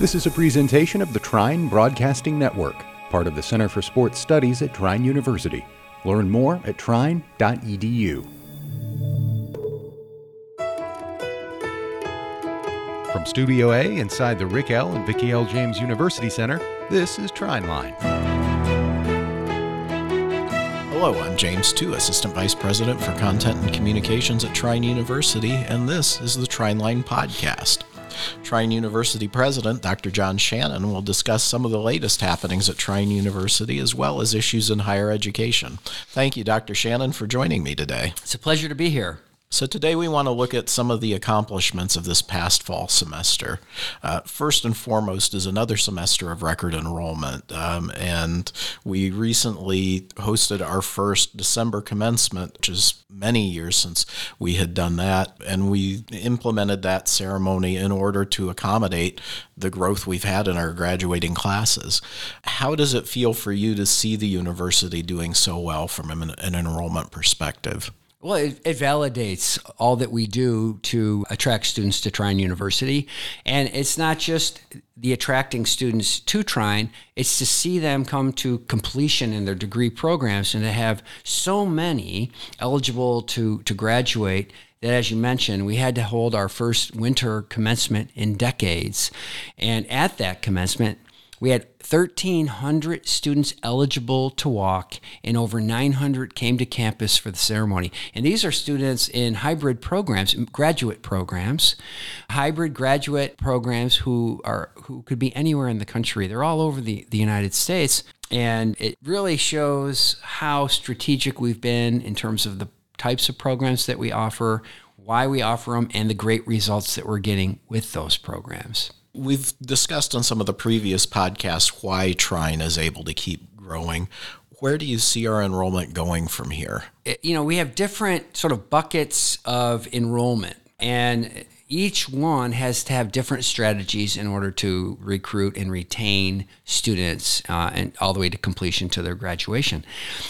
This is a presentation of the Trine Broadcasting Network, part of the Center for Sports Studies at Trine University. Learn more at trine.edu. From Studio A inside the Rick L. and Vicki L. James University Center, this is Trine Line. Hello, I'm James Tu, Assistant Vice President for Content and Communications at Trine University, and this is the Trine Line Podcast. Trine University President Dr. John Shannon will discuss some of the latest happenings at Trine University as well as issues in higher education. Thank you, Dr. Shannon, for joining me today. It's a pleasure to be here. So, today we want to look at some of the accomplishments of this past fall semester. Uh, first and foremost is another semester of record enrollment. Um, and we recently hosted our first December commencement, which is many years since we had done that. And we implemented that ceremony in order to accommodate the growth we've had in our graduating classes. How does it feel for you to see the university doing so well from an, an enrollment perspective? Well, it, it, validates all that we do to attract students to Trine University. And it's not just the attracting students to Trine, it's to see them come to completion in their degree programs and to have so many eligible to, to graduate that, as you mentioned, we had to hold our first winter commencement in decades. And at that commencement, we had 1,300 students eligible to walk, and over 900 came to campus for the ceremony. And these are students in hybrid programs, graduate programs, hybrid graduate programs who are who could be anywhere in the country. They're all over the, the United States. And it really shows how strategic we've been in terms of the types of programs that we offer, why we offer them, and the great results that we're getting with those programs. We've discussed on some of the previous podcasts why Trine is able to keep growing. Where do you see our enrollment going from here? You know, we have different sort of buckets of enrollment. And each one has to have different strategies in order to recruit and retain students uh, and all the way to completion to their graduation.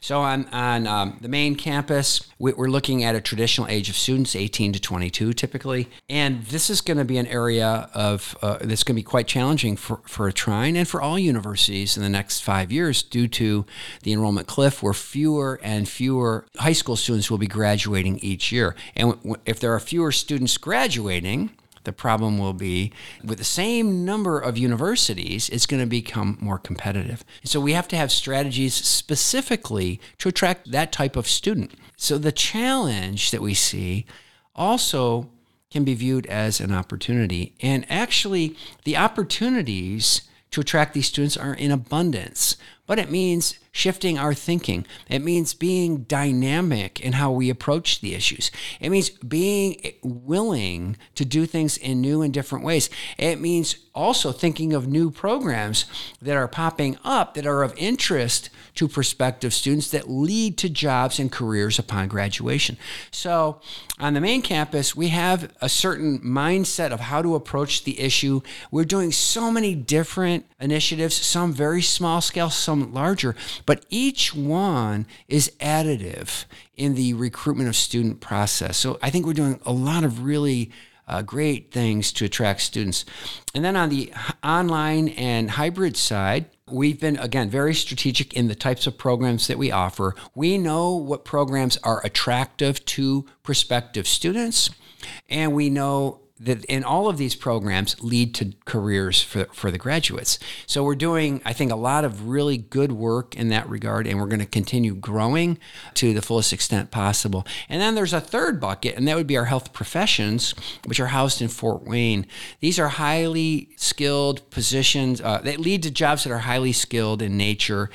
So on, on um, the main campus, we're looking at a traditional age of students, 18 to 22 typically. And this is going to be an area of uh, that's going to be quite challenging for, for a Trine and for all universities in the next five years due to the enrollment cliff where fewer and fewer high school students will be graduating each year. And if there are fewer students graduating, the problem will be with the same number of universities, it's going to become more competitive. So we have to have strategies specifically to attract that type of student. So the challenge that we see also can be viewed as an opportunity. And actually, the opportunities to attract these students are in abundance, but it means shifting our thinking. It means being dynamic in how we approach the issues. It means being willing to do things in new and different ways. It means also thinking of new programs that are popping up that are of interest to prospective students that lead to jobs and careers upon graduation. So, on the main campus, we have a certain mindset of how to approach the issue. We're doing so many different initiatives, some very small scale, some larger, but each one is additive in the recruitment of student process. So I think we're doing a lot of really uh, great things to attract students. And then on the online and hybrid side, We've been, again, very strategic in the types of programs that we offer. We know what programs are attractive to prospective students, and we know that in all of these programs lead to careers for, for the graduates. So we're doing, I think, a lot of really good work in that regard, and we're going to continue growing to the fullest extent possible. And then there's a third bucket, and that would be our health professions, which are housed in Fort Wayne. These are highly skilled positions uh, that lead to jobs that are highly skilled in nature.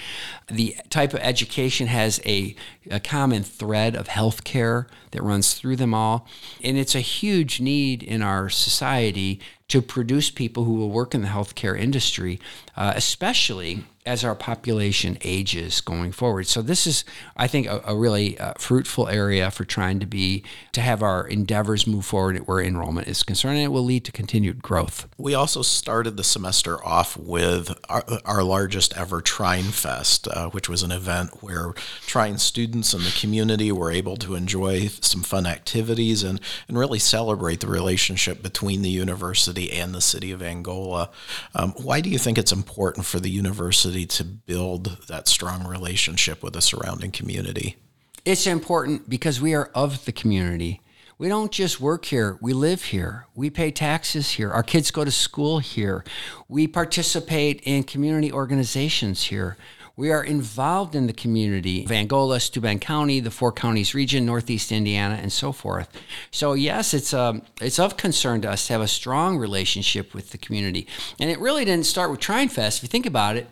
The type of education has a, a common thread of healthcare that runs through them all. And it's a huge need in our society to produce people who will work in the healthcare industry, uh, especially as our population ages going forward. So this is, I think, a, a really uh, fruitful area for Trine to be to have our endeavors move forward where enrollment is concerned, and it will lead to continued growth. We also started the semester off with our, our largest ever Trine Fest, uh, which was an event where Trine students and the community were able to enjoy some fun activities and, and really celebrate the relationship between the university and the city of Angola. Um, why do you think it's important for the university to build that strong relationship with the surrounding community? It's important because we are of the community. We don't just work here, we live here. We pay taxes here. Our kids go to school here. We participate in community organizations here. We are involved in the community of Angola, Steuben County, the Four Counties region, Northeast Indiana, and so forth. So yes, it's um, it's of concern to us to have a strong relationship with the community. And it really didn't start with Trine Fest. If you think about it,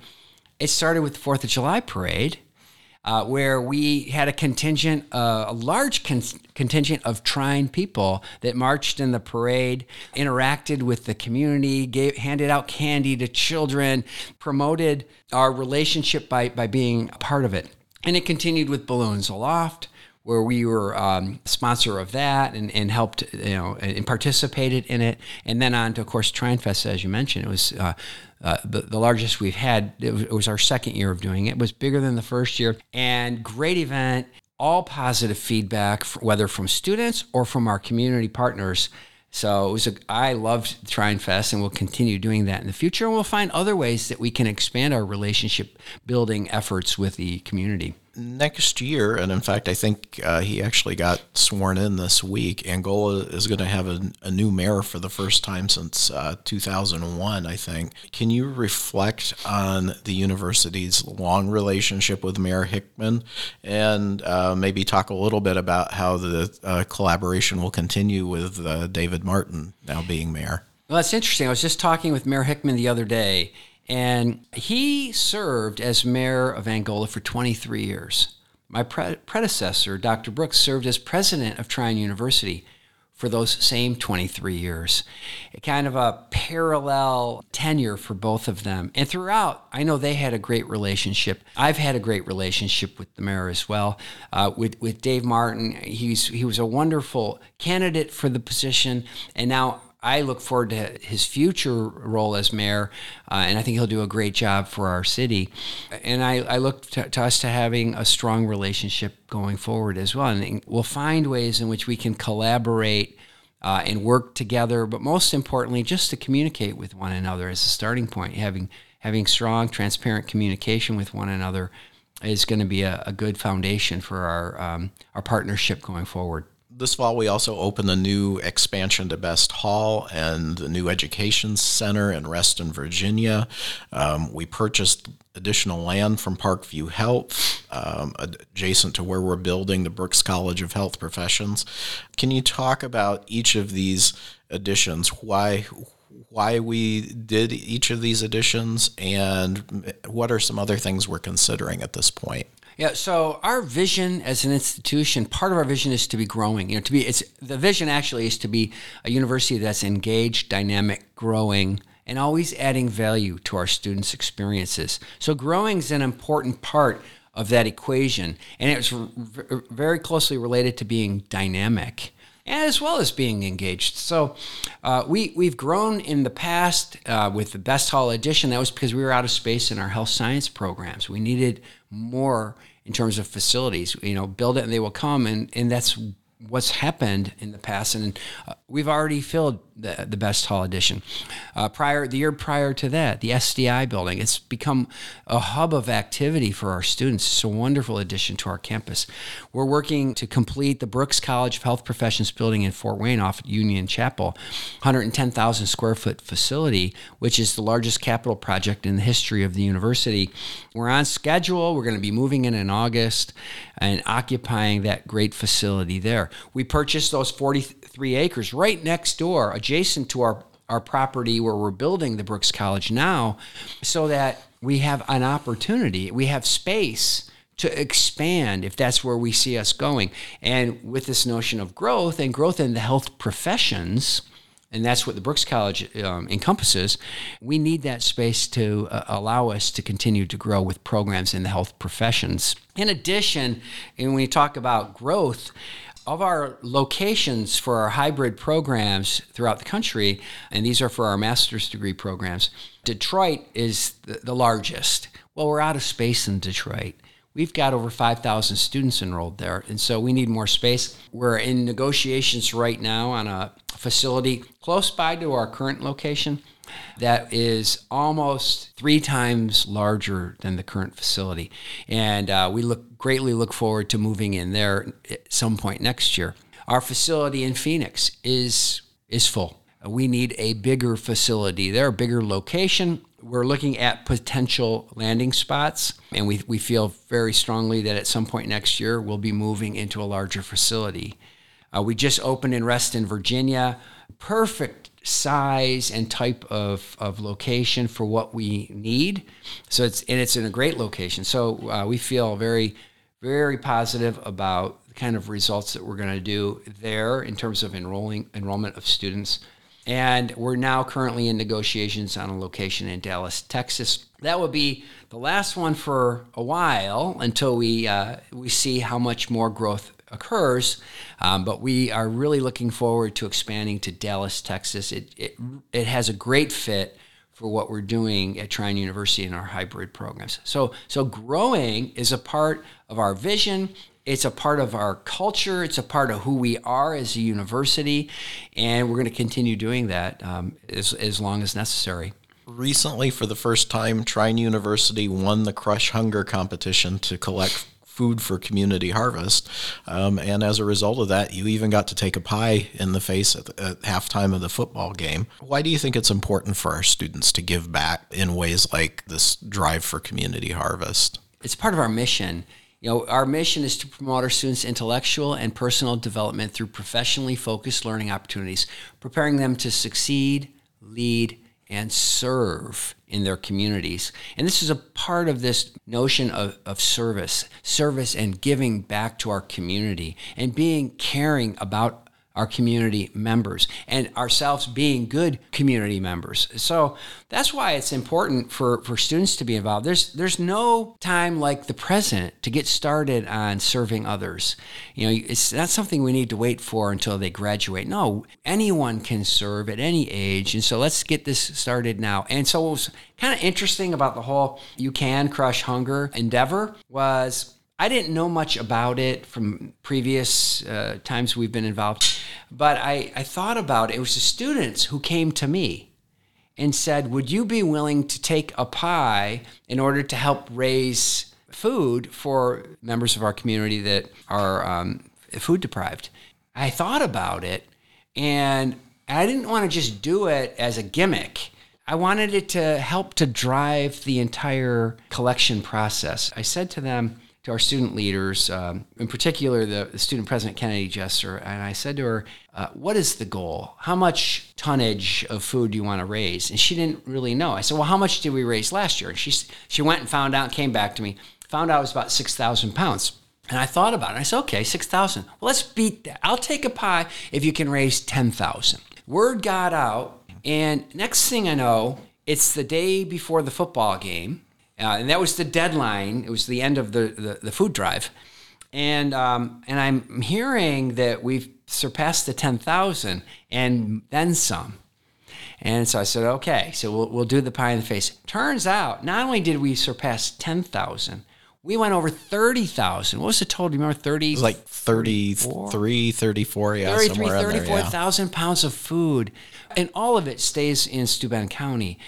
it started with the Fourth of July parade uh, where we had a contingent, uh, a large con- contingent of Trine people that marched in the parade, interacted with the community, gave, handed out candy to children, promoted our relationship by, by being a part of it. And it continued with Balloons Aloft where we were um, sponsor of that and, and helped, you know, and participated in it. And then on to, of course, Fest, as you mentioned. It was uh, uh, the, the largest we've had. It was, it was our second year of doing it. It was bigger than the first year and great event. All positive feedback, whether from students or from our community partners. So it was a, I loved Trine Fest and we'll continue doing that in the future. And we'll find other ways that we can expand our relationship building efforts with the community next year, and in fact, I think uh, he actually got sworn in this week. Angola is going to have a, a, new mayor for the first time since uh, 2001, I think. Can you reflect on the university's long relationship with Mayor Hickman and uh, maybe talk a little bit about how the uh, collaboration will continue with uh, David Martin now being mayor? Well, that's interesting. I was just talking with Mayor Hickman the other day and he served as mayor of Angola for 23 years. My pre- predecessor, Dr. Brooks, served as president of Trine University for those same 23 years. A kind of a parallel tenure for both of them. And throughout, I know they had a great relationship. I've had a great relationship with the mayor as well. Uh, with, with Dave Martin, he's, he was a wonderful candidate for the position. And now I look forward to his future role as mayor, uh, and I think he'll do a great job for our city. And I, I look to, to, us to having a strong relationship going forward as well. And we'll find ways in which we can collaborate uh, and work together, but most importantly, just to communicate with one another as a starting point. Having having strong, transparent communication with one another is going to be a, a good foundation for our um, our partnership going forward this fall, we also opened the new expansion to Best Hall and the new Education Center in Reston, Virginia. Um, we purchased additional land from Parkview Health, um, adjacent to where we're building the Brooks College of Health Professions. Can you talk about each of these additions? Why? Why we did each of these additions, and what are some other things we're considering at this point? Yeah, so our vision as an institution, part of our vision is to be growing. You know, to be it's the vision actually is to be a university that's engaged, dynamic, growing, and always adding value to our students' experiences. So growing is an important part of that equation, and it's very closely related to being dynamic as well as being engaged. So uh, we, we've grown in the past uh, with the Best Hall edition. That was because we were out of space in our health science programs. We needed more in terms of facilities. You know, build it and they will come, and and that's what's happened in the past, and uh, we've already filled the, the best hall edition. Uh, prior the year prior to that, the SDI building, it's become a hub of activity for our students. It's a wonderful addition to our campus. We're working to complete the Brooks College of Health Professions building in Fort Wayne off Union Chapel, 110,000 square foot facility, which is the largest capital project in the history of the university. We're on schedule. We're going to be moving in in August and occupying that great facility there. We purchased those 43 acres right next door, adjacent to our, our property where we're building the Brooks College now, so that we have an opportunity, we have space to expand if that's where we see us going. And with this notion of growth and growth in the health professions, and that's what the Brooks College um, encompasses, we need that space to uh, allow us to continue to grow with programs in the health professions. In addition, and when we talk about growth, of our locations for our hybrid programs throughout the country, and these are for our master's degree programs, Detroit is the, the largest. Well, we're out of space in Detroit we've got over 5,000 students enrolled there. And so we need more space. We're in negotiations right now on a facility close by to our current location that is almost three times larger than the current facility. And uh, we look greatly look forward to moving in there at some point next year. Our facility in Phoenix is is full. We need a bigger facility there, a bigger location. We're looking at potential landing spots, and we, we feel very strongly that at some point next year we'll be moving into a larger facility. Uh, we just opened in Reston, Virginia. Perfect size and type of, of location for what we need. So it's and it's in a great location. So uh, we feel very very positive about the kind of results that we're going to do there in terms of enrolling enrollment of students. And we're now currently in negotiations on a location in Dallas, Texas. That will be the last one for a while until we uh, we see how much more growth occurs. Um, but we are really looking forward to expanding to Dallas, Texas. It, it, it has a great fit for what we're doing at Trine University in our hybrid programs. So, so growing is a part of our vision. It's a part of our culture. It's a part of who we are as a university, and we're going to continue doing that um, as, as long as necessary. Recently, for the first time, Trine University won the Crush Hunger competition to collect food for community harvest. Um, and as a result of that, you even got to take a pie in the face at, at halftime of the football game. Why do you think it's important for our students to give back in ways like this drive for community harvest? It's part of our mission. You know, our mission is to promote our students' intellectual and personal development through professionally focused learning opportunities, preparing them to succeed, lead, and serve in their communities. And this is a part of this notion of, of service, service and giving back to our community and being caring about our community members and ourselves being good community members. So that's why it's important for, for students to be involved. There's there's no time like the present to get started on serving others. You know, it's not something we need to wait for until they graduate. No, anyone can serve at any age. And so let's get this started now. And so what was kind of interesting about the whole you can crush hunger endeavor was I didn't know much about it from previous uh, times we've been involved, but I, I thought about it. It was the students who came to me and said, Would you be willing to take a pie in order to help raise food for members of our community that are um, food deprived? I thought about it and I didn't want to just do it as a gimmick. I wanted it to help to drive the entire collection process. I said to them, to our student leaders, um, in particular the, the, student president Kennedy Jesser, and I said to her, uh, "What is the goal? How much tonnage of food do you want to raise?" And she didn't really know. I said, "Well, how much did we raise last year?" And she she went and found out, came back to me, found out it was about six thousand pounds. And I thought about it. I said, "Okay, six thousand. Well, let's beat that. I'll take a pie if you can raise ten thousand. Word got out, and next thing I know, it's the day before the football game uh, and that was the deadline. It was the end of the, the, the food drive. And, um, and I'm hearing that we've surpassed the 10,000 and then some. And so I said, okay, so we'll, we'll do the pie in the face. Turns out, not only did we surpass 10,000, we went over 30,000. What was the total? Do you remember 30? It was like 33, 34, yeah. 33, 34,000 yeah. pounds of food. And all of it stays in Steuben County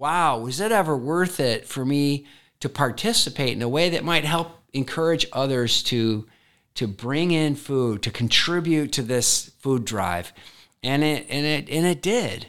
wow, was it ever worth it for me to participate in a way that might help encourage others to to bring in food, to contribute to this food drive? And it and it and it did.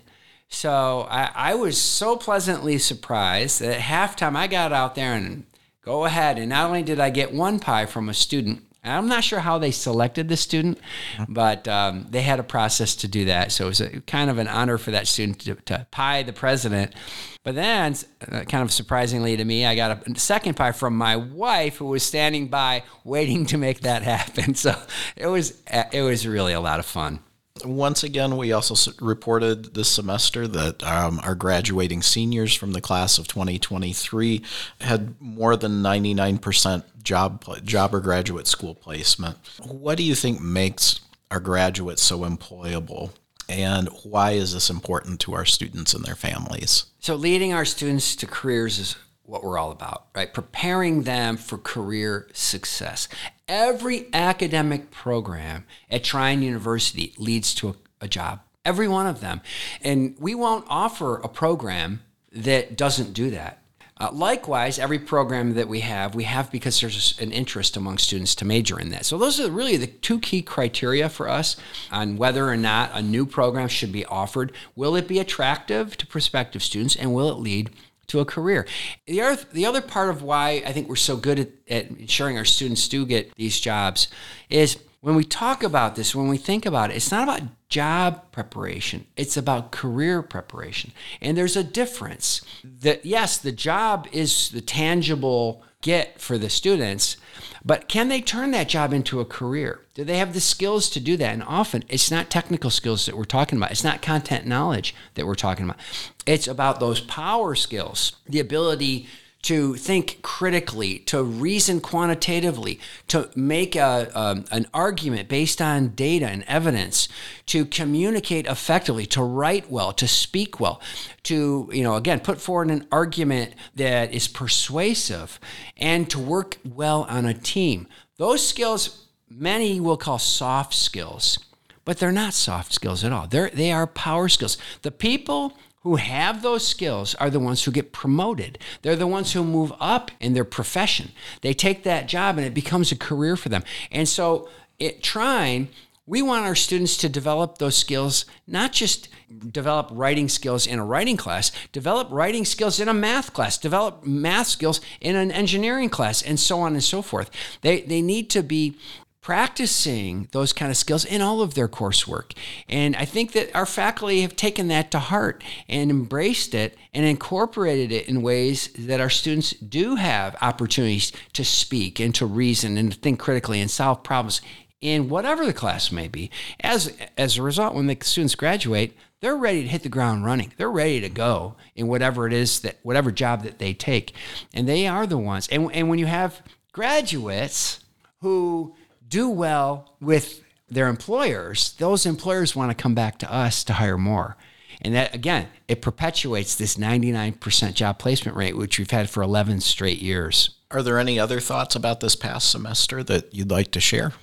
So I, I was so pleasantly surprised that at halftime I got out there and go ahead. And not only did I get one pie from a student, I'm not sure how they selected the student, but um, they had a process to do that. So it was a, kind of an honor for that student to, to pie the president. But then, uh, kind of surprisingly to me, I got a second pie from my wife, who was standing by waiting to make that happen. So it was it was really a lot of fun. Once again, we also reported this semester that um, our graduating seniors from the class of 2023 had more than 99% job job or graduate school placement. What do you think makes our graduates so employable? And why is this important to our students and their families? So, leading our students to careers is what we're all about, right? Preparing them for career success. Every academic program at Trine University leads to a, a job. Every one of them. And we won't offer a program that doesn't do that. Uh, likewise, every program that we have, we have because there's an interest among students to major in that. So, those are really the two key criteria for us on whether or not a new program should be offered. Will it be attractive to prospective students and will it lead to a career? The other, the other part of why I think we're so good at, at ensuring our students do get these jobs is when we talk about this, when we think about it, it's not about job preparation, it's about career preparation. And there's a difference. That yes, the job is the tangible get for the students, but can they turn that job into a career? Do they have the skills to do that? And often it's not technical skills that we're talking about. It's not content knowledge that we're talking about. It's about those power skills, the ability to think critically, to reason quantitatively, to make a, an argument based on data and evidence, to communicate effectively, to write well, to speak well, to, you know, again, put forward an argument that is persuasive, and to work well on a team. Those skills, many will call soft skills, but they're not soft skills at all. They're, they are power skills. The people who have those skills are the ones who get promoted. They're the ones who move up in their profession. They take that job and it becomes a career for them. And so at Trine, we want our students to develop those skills, not just develop writing skills in a writing class, develop writing skills in a math class, develop math skills in an engineering class, and so on and so forth. They, they need to be practicing those kind of skills in all of their coursework. And I think that our faculty have taken that to heart and embraced it and incorporated it in ways that our students do have opportunities to speak and to reason and to think critically and solve problems in whatever the class may be. As as a result, when the students graduate, they're ready to hit the ground running. They're ready to go in whatever it is that whatever job that they take. And they are the ones. And, and when you have graduates who do well with their employers, those employers want to come back to us to hire more. And that, again, it perpetuates this 99% job placement rate, which we've had for 11 straight years. Are there any other thoughts about this past semester that you'd like to share?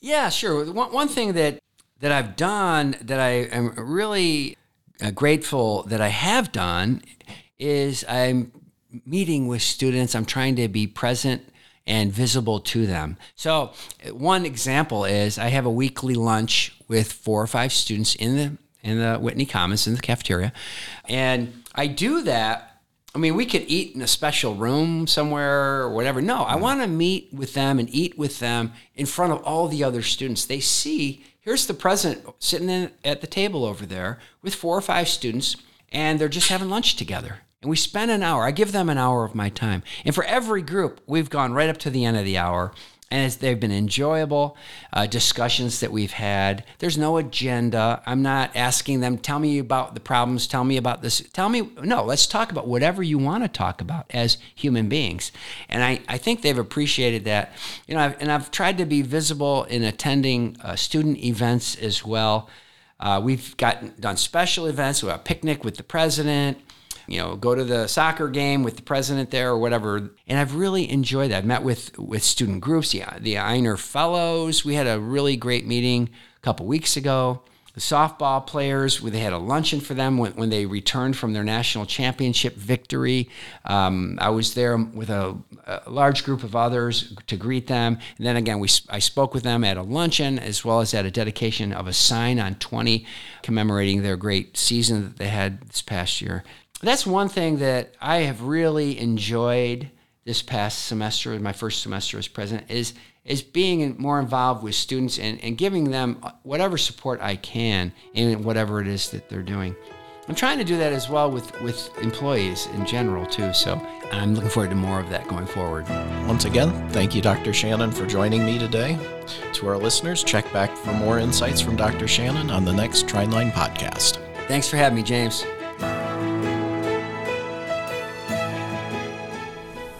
Yeah, sure. One, one thing that, that I've done that I am really uh, grateful that I have done is I'm meeting with students. I'm trying to be present and visible to them. So, one example is I have a weekly lunch with four or five students in the in the Whitney Commons in the cafeteria, and I do that. I mean, we could eat in a special room somewhere or whatever. No, I want to meet with them and eat with them in front of all the other students. They see here's the president sitting in, at the table over there with four or five students, and they're just having lunch together. And we spend an hour. I give them an hour of my time. And for every group, we've gone right up to the end of the hour. And they've been enjoyable uh, discussions that we've had. There's no agenda. I'm not asking them, tell me about the problems, tell me about this. Tell me, no, let's talk about whatever you want to talk about as human beings. And I, I think they've appreciated that. You know, I've, and I've tried to be visible in attending uh, student events as well. Uh, we've gotten done special events, we have a picnic with the president you know, go to the soccer game with the president there or whatever. And I've really enjoyed that. I've met with with student groups, yeah, the Einer Fellows. We had a really great meeting a couple weeks ago. The softball players, they had a luncheon for them when, when they returned from their national championship victory. Um, I was there with a, a, large group of others to greet them. And then again, we, I spoke with them at a luncheon as well as at a dedication of a sign on 20 commemorating their great season that they had this past year that's one thing that I have really enjoyed this past semester, my first semester as president, is is being more involved with students and, and giving them whatever support I can in whatever it is that they're doing. I'm trying to do that as well with, with employees in general, too. So I'm looking forward to more of that going forward. Once again, thank you, Dr. Shannon, for joining me today. To our listeners, check back for more insights from Dr. Shannon on the next Trineline podcast. Thanks for having me, James.